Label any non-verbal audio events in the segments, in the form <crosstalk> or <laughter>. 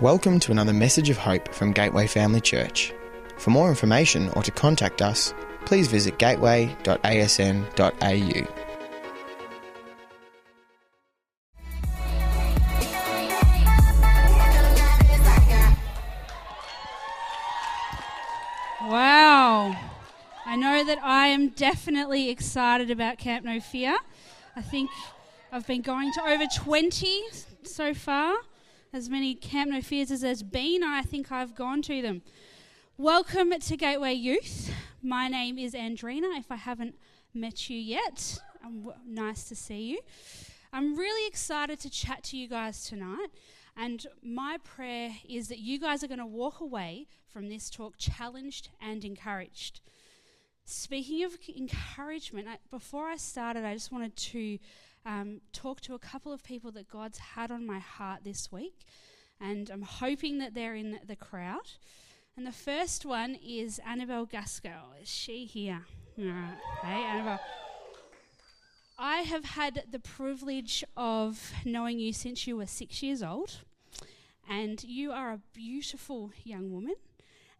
Welcome to another message of hope from Gateway Family Church. For more information or to contact us, please visit gateway.asn.au. Wow. I know that I am definitely excited about Camp No Fear. I think I've been going to over 20 so far, as many Camp No Fears as there's been. I think I've gone to them. Welcome to Gateway Youth. My name is Andrina. If I haven't met you yet, um, w- nice to see you. I'm really excited to chat to you guys tonight. And my prayer is that you guys are going to walk away from this talk challenged and encouraged. Speaking of encouragement, I, before I started, I just wanted to um, talk to a couple of people that God's had on my heart this week. And I'm hoping that they're in the crowd. And the first one is Annabelle Gaskell. Is she here? All right. Hey, Annabelle. I have had the privilege of knowing you since you were six years old, and you are a beautiful young woman,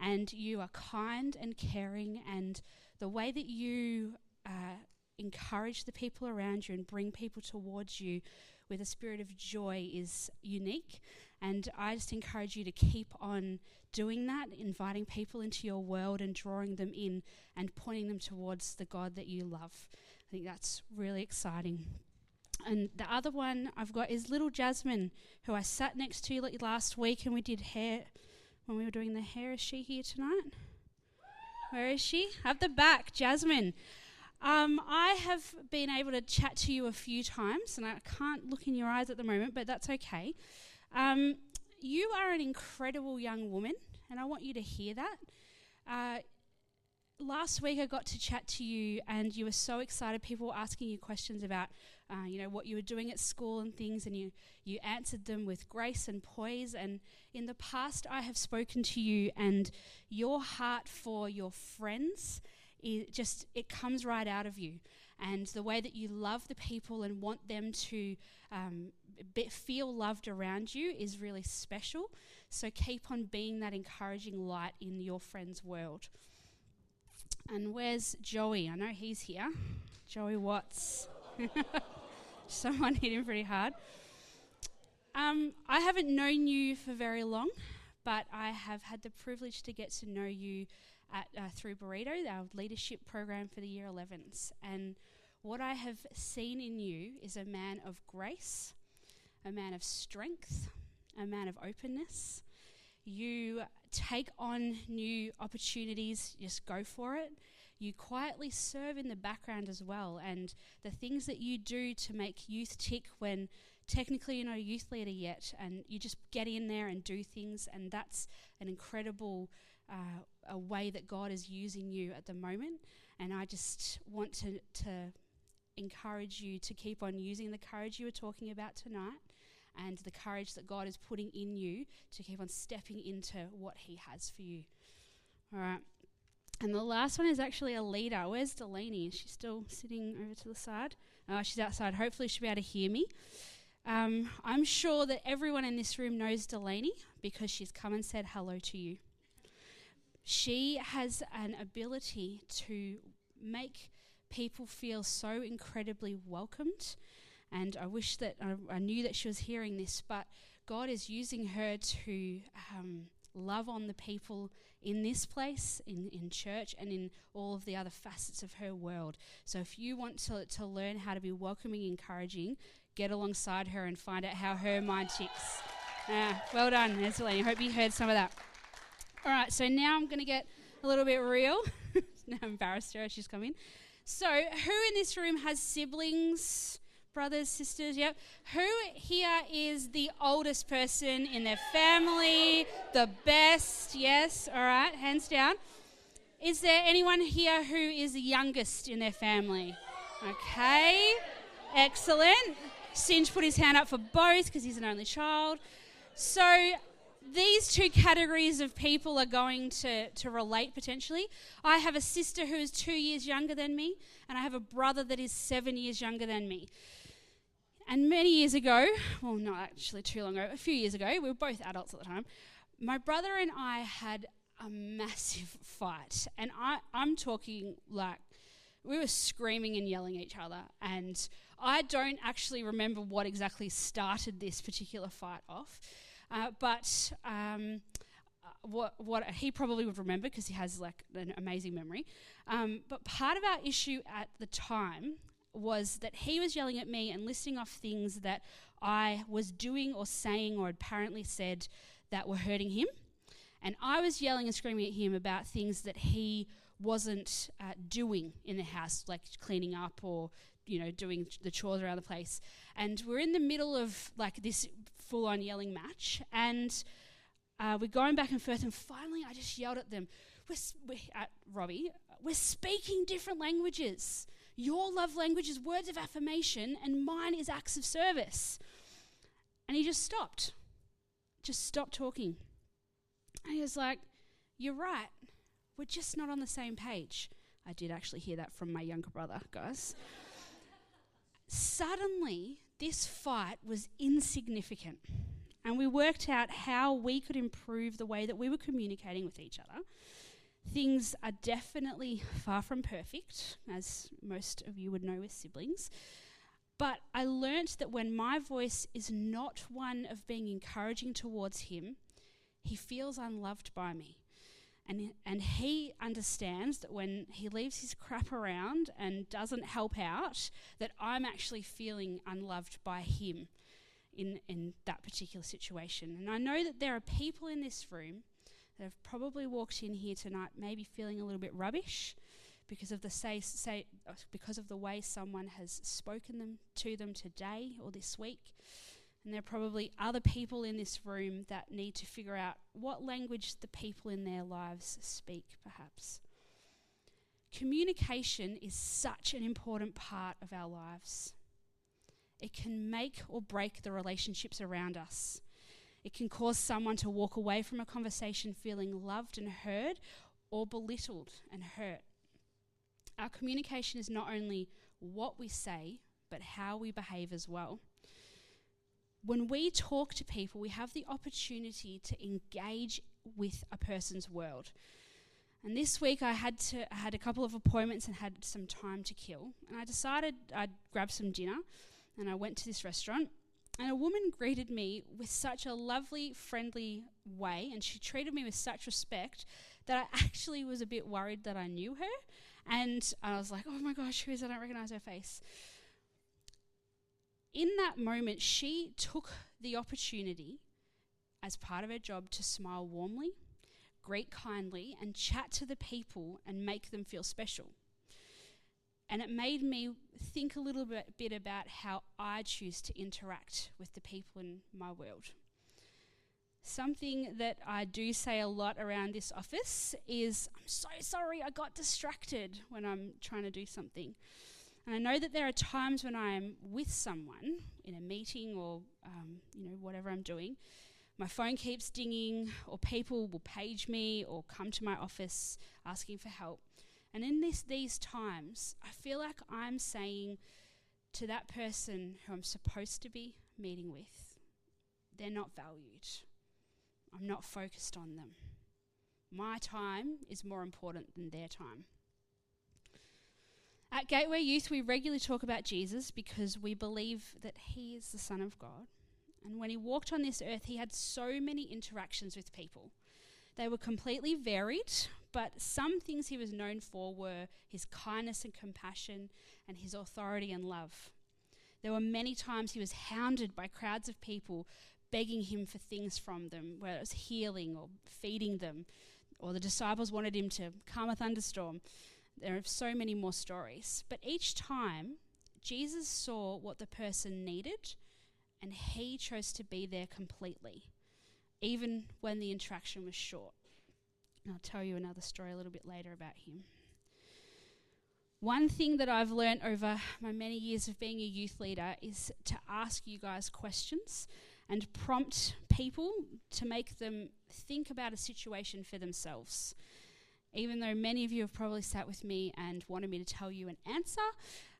and you are kind and caring, and the way that you uh, encourage the people around you and bring people towards you with a spirit of joy is unique. And I just encourage you to keep on doing that, inviting people into your world and drawing them in and pointing them towards the God that you love. I think that's really exciting. And the other one I've got is little Jasmine, who I sat next to last week and we did hair when we were doing the hair. Is she here tonight? Where is she? At the back, Jasmine. Um, I have been able to chat to you a few times, and I can't look in your eyes at the moment, but that's okay. Um, you are an incredible young woman, and I want you to hear that. Uh, last week I got to chat to you, and you were so excited. People were asking you questions about, uh, you know, what you were doing at school and things, and you you answered them with grace and poise. And in the past, I have spoken to you, and your heart for your friends, it just it comes right out of you, and the way that you love the people and want them to. Um, be, feel loved around you is really special. So keep on being that encouraging light in your friend's world. And where's Joey? I know he's here. Joey Watts. <laughs> Someone hit him pretty hard. Um, I haven't known you for very long, but I have had the privilege to get to know you at, uh, through Burrito, our leadership program for the year 11s. And what I have seen in you is a man of grace, a man of strength, a man of openness. You take on new opportunities, just go for it. You quietly serve in the background as well, and the things that you do to make youth tick when technically you're not a youth leader yet, and you just get in there and do things, and that's an incredible uh, a way that God is using you at the moment. And I just want to, to encourage you to keep on using the courage you were talking about tonight and the courage that God is putting in you to keep on stepping into what He has for you. All right. And the last one is actually a leader. Where's Delaney? Is she still sitting over to the side? Oh, she's outside. Hopefully, she'll be able to hear me. Um, I'm sure that everyone in this room knows Delaney because she's come and said hello to you. She has an ability to make people feel so incredibly welcomed and I wish that I, I, knew that she was hearing this, but God is using her to um, love on the people in this place, in, in church, and in all of the other facets of her world. So if you want to, to learn how to be welcoming, encouraging, get alongside her and find out how her mind ticks. Uh, well done, Angelina. Hope you heard some of that. All right, so now I'm going to get a little bit real. <laughs> now I'm embarrassed her, she's coming. So, who in this room has siblings? brothers, sisters, yep. Who here is the oldest person in their family? The best, yes, all right, hands down. Is there anyone here who is the youngest in their family? Okay, excellent. Singe put his hand up for both because he's an only child. So these two categories of people are going to, to relate potentially. I have a sister who is two years younger than me, and I have a brother that is seven years younger than me. And many years ago, well, not actually too long ago, a few years ago, we were both adults at the time, my brother and I had a massive <laughs> fight. And I, I'm talking like we were screaming and yelling at each other. And I don't actually remember what exactly started this particular fight off. Uh, but um, what, what he probably would remember because he has like an amazing memory. Um, but part of our issue at the time was that he was yelling at me and listing off things that I was doing or saying or apparently said that were hurting him. And I was yelling and screaming at him about things that he wasn't uh, doing in the house, like cleaning up or you know doing the chores around the place. And we're in the middle of like this full-on yelling match, and uh, we're going back and forth. And finally, I just yelled at them, "We're, we're at Robbie. We're speaking different languages. Your love language is words of affirmation, and mine is acts of service." And he just stopped, just stopped talking. And he was like, You're right. We're just not on the same page. I did actually hear that from my younger brother, guys. Suddenly, this fight was insignificant. And we worked out how we could improve the way that we were communicating with each other. Things are definitely far from perfect, as most of you would know with siblings. But I learnt that when my voice is not one of being encouraging towards him, he feels unloved by me. And, and he understands that when he leaves his crap around and doesn't help out, that I'm actually feeling unloved by him in, in that particular situation. And I know that there are people in this room that have probably walked in here tonight maybe feeling a little bit rubbish because of the say, say because of the way someone has spoken them to them today or this week. And there are probably other people in this room that need to figure out what language the people in their lives speak, perhaps. Communication is such an important part of our lives. It can make or break the relationships around us. It can cause someone to walk away from a conversation feeling loved and heard or belittled and hurt. Our communication is not only what we say, but how we behave as well when we talk to people, we have the opportunity to engage with a person's world. And this week I had to I had a couple of appointments and had some time to kill. And I decided I'd grab some dinner and I went to this restaurant and a woman greeted me with such a lovely, friendly way and she treated me with such respect that I actually was a bit worried that I knew her. And I was like, oh my gosh, who is I don't recognize her face in that moment, she took the opportunity as part of her job to smile warmly, greet kindly, and chat to the people and make them feel special. And it made me think a little bit, bit about how I choose to interact with the people in my world. Something that I do say a lot around this office is I'm so sorry I got distracted when I'm trying to do something. And I know that there are times when I am with someone in a meeting or, um, you know, whatever I'm doing, my phone keeps dinging, or people will page me or come to my office asking for help. And in this, these times, I feel like I'm saying to that person who I'm supposed to be meeting with, they're not valued. I'm not focused on them. My time is more important than their time. At Gateway Youth, we regularly talk about Jesus because we believe that he is the Son of God. And when he walked on this earth, he had so many interactions with people. They were completely varied, but some things he was known for were his kindness and compassion and his authority and love. There were many times he was hounded by crowds of people begging him for things from them, whether it was healing or feeding them, or the disciples wanted him to calm a thunderstorm. There are so many more stories. But each time, Jesus saw what the person needed and he chose to be there completely, even when the interaction was short. And I'll tell you another story a little bit later about him. One thing that I've learned over my many years of being a youth leader is to ask you guys questions and prompt people to make them think about a situation for themselves even though many of you have probably sat with me and wanted me to tell you an answer,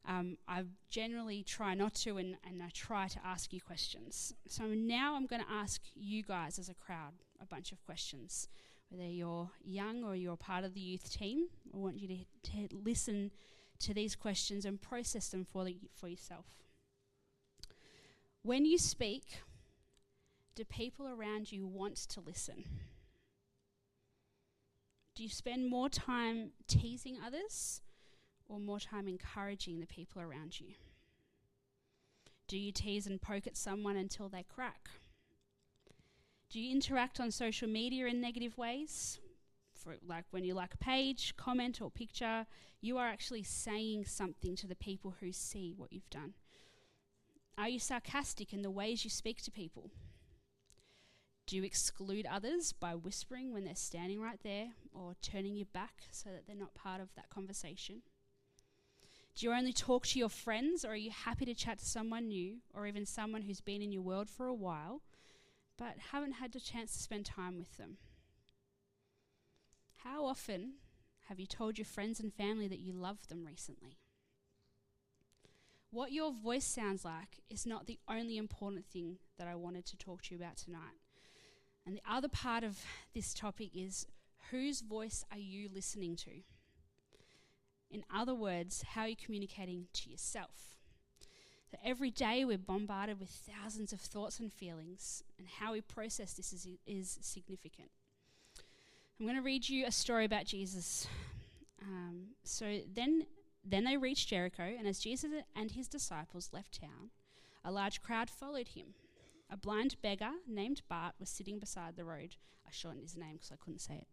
um, I generally try not to, and, and I try to ask you questions. So now I'm going to ask you guys as a crowd a bunch of questions. Whether you're young or you're part of the youth team, I want you to, to listen to these questions and process them for, the, for yourself. When you speak, do people around you want to listen? Do you spend more time teasing others or more time encouraging the people around you? Do you tease and poke at someone until they crack? Do you interact on social media in negative ways? For like when you like a page, comment, or picture, you are actually saying something to the people who see what you've done. Are you sarcastic in the ways you speak to people? Do you exclude others by whispering when they're standing right there or turning your back so that they're not part of that conversation? Do you only talk to your friends or are you happy to chat to someone new or even someone who's been in your world for a while but haven't had the chance to spend time with them? How often have you told your friends and family that you love them recently? What your voice sounds like is not the only important thing that I wanted to talk to you about tonight. And the other part of this topic is whose voice are you listening to? In other words, how are you communicating to yourself? So every day we're bombarded with thousands of thoughts and feelings, and how we process this is, is significant. I'm going to read you a story about Jesus. Um, so then, then they reached Jericho, and as Jesus and his disciples left town, a large crowd followed him. A blind beggar named Bart was sitting beside the road. I shortened his name because I couldn't say it.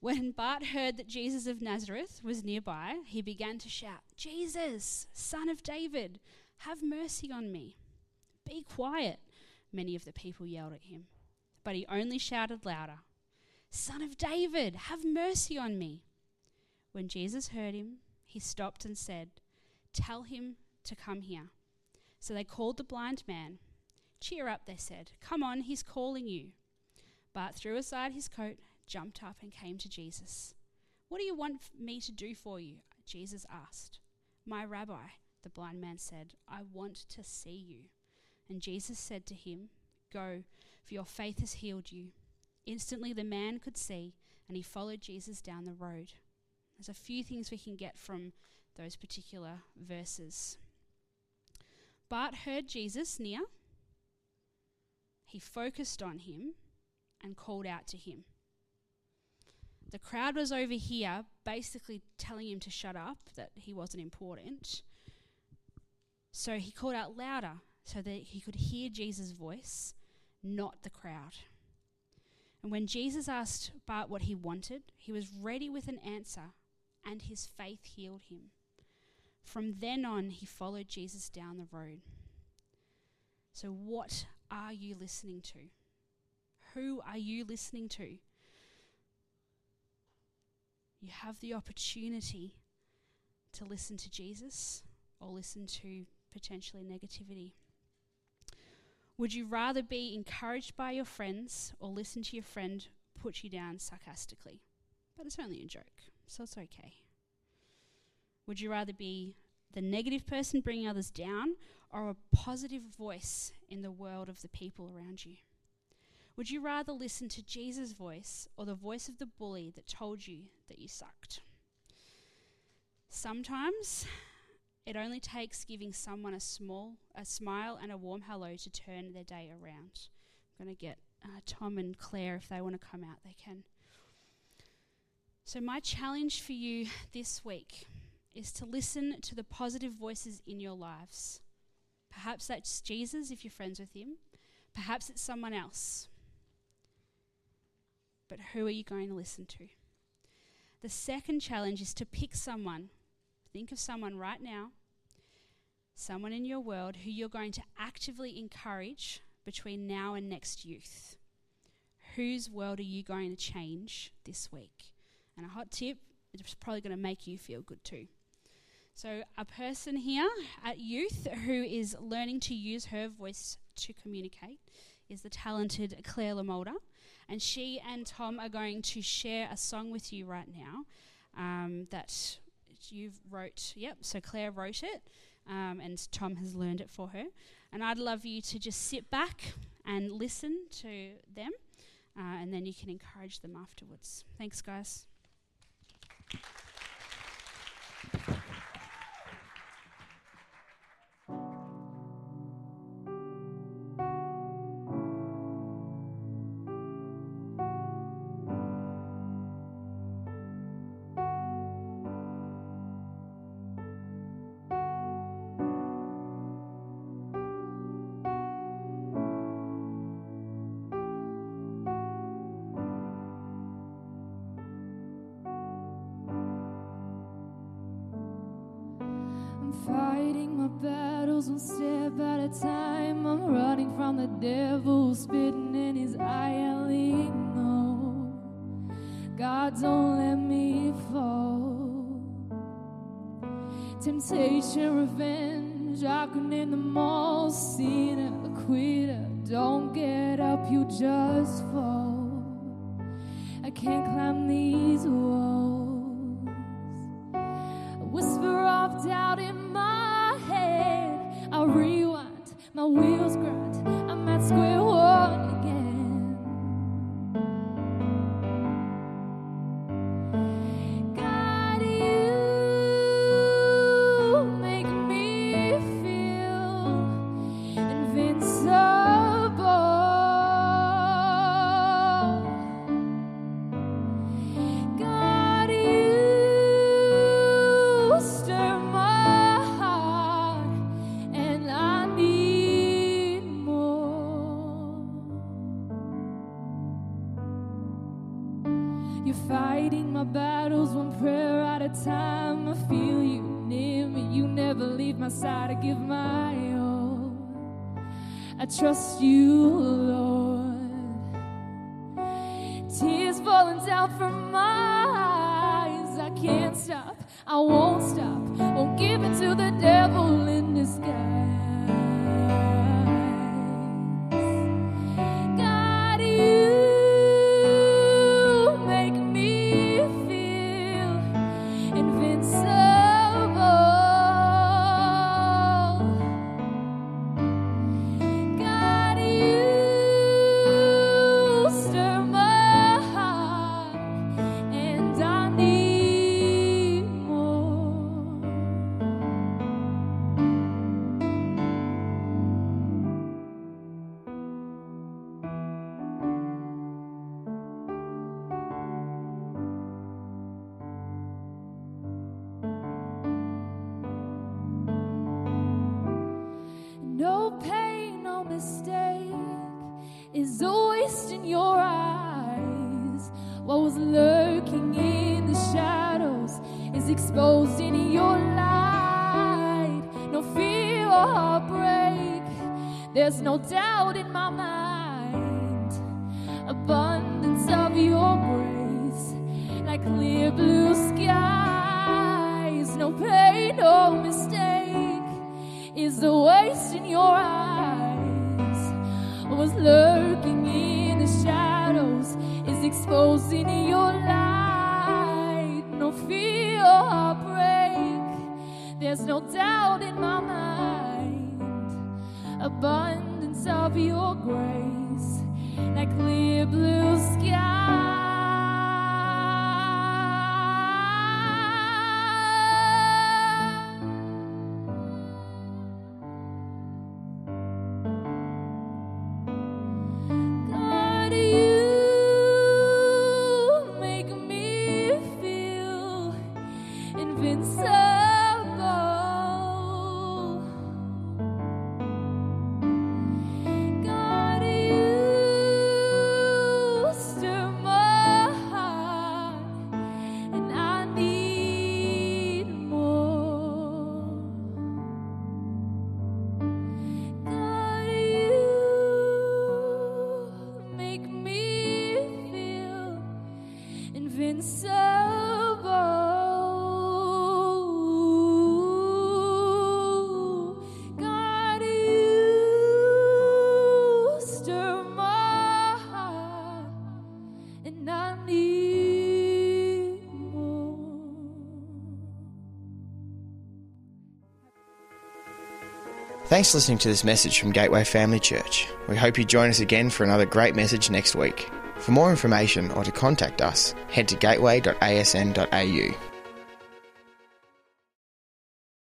When Bart heard that Jesus of Nazareth was nearby, he began to shout, Jesus, son of David, have mercy on me. Be quiet, many of the people yelled at him. But he only shouted louder, Son of David, have mercy on me. When Jesus heard him, he stopped and said, Tell him to come here. So they called the blind man. Cheer up, they said. Come on, he's calling you. Bart threw aside his coat, jumped up, and came to Jesus. What do you want me to do for you? Jesus asked. My rabbi, the blind man said, I want to see you. And Jesus said to him, Go, for your faith has healed you. Instantly the man could see, and he followed Jesus down the road. There's a few things we can get from those particular verses. Bart heard Jesus near he focused on him and called out to him. The crowd was over here basically telling him to shut up, that he wasn't important. So he called out louder so that he could hear Jesus' voice, not the crowd. And when Jesus asked Bart what he wanted, he was ready with an answer, and his faith healed him. From then on, he followed Jesus down the road. So, what are you listening to? Who are you listening to? You have the opportunity to listen to Jesus or listen to potentially negativity. Would you rather be encouraged by your friends or listen to your friend put you down sarcastically? But it's only a joke, so it's okay. Would you rather be the negative person bringing others down or a positive voice in the world of the people around you? Would you rather listen to Jesus' voice or the voice of the bully that told you that you sucked? Sometimes it only takes giving someone a small a smile and a warm hello to turn their day around. I'm going to get uh, Tom and Claire if they want to come out, they can. So my challenge for you this week is to listen to the positive voices in your lives. Perhaps that's Jesus if you're friends with him. Perhaps it's someone else. But who are you going to listen to? The second challenge is to pick someone. Think of someone right now, someone in your world who you're going to actively encourage between now and next youth. Whose world are you going to change this week? And a hot tip, it's probably going to make you feel good too. So, a person here at youth who is learning to use her voice to communicate is the talented Claire Lamolda. And she and Tom are going to share a song with you right now um, that you've wrote, yep, so Claire wrote it, um, and Tom has learned it for her. And I'd love you to just sit back and listen to them, uh, and then you can encourage them afterwards. Thanks, guys. Temptation, time. I'm running from the devil, spitting in his eye and leaning low. God, don't let me fall. Temptation, revenge, rocking in the mall, sinner, a quitter. Don't get up, you just fall. I can't climb these walls. A whisper of doubt in my rewind, my wheels trust you, Lord. Tears falling down from no doubt in my mind. Abundance of your grace, like clear blue skies. No pain, no mistake is the waste in your eyes. What was lurking in the shadows is exposed in your light. No fear or heartbreak, there's no doubt in my mind abundance of your grace, that clear blue sky. Thanks for listening to this message from Gateway Family Church. We hope you join us again for another great message next week. For more information or to contact us, head to gateway.asn.au.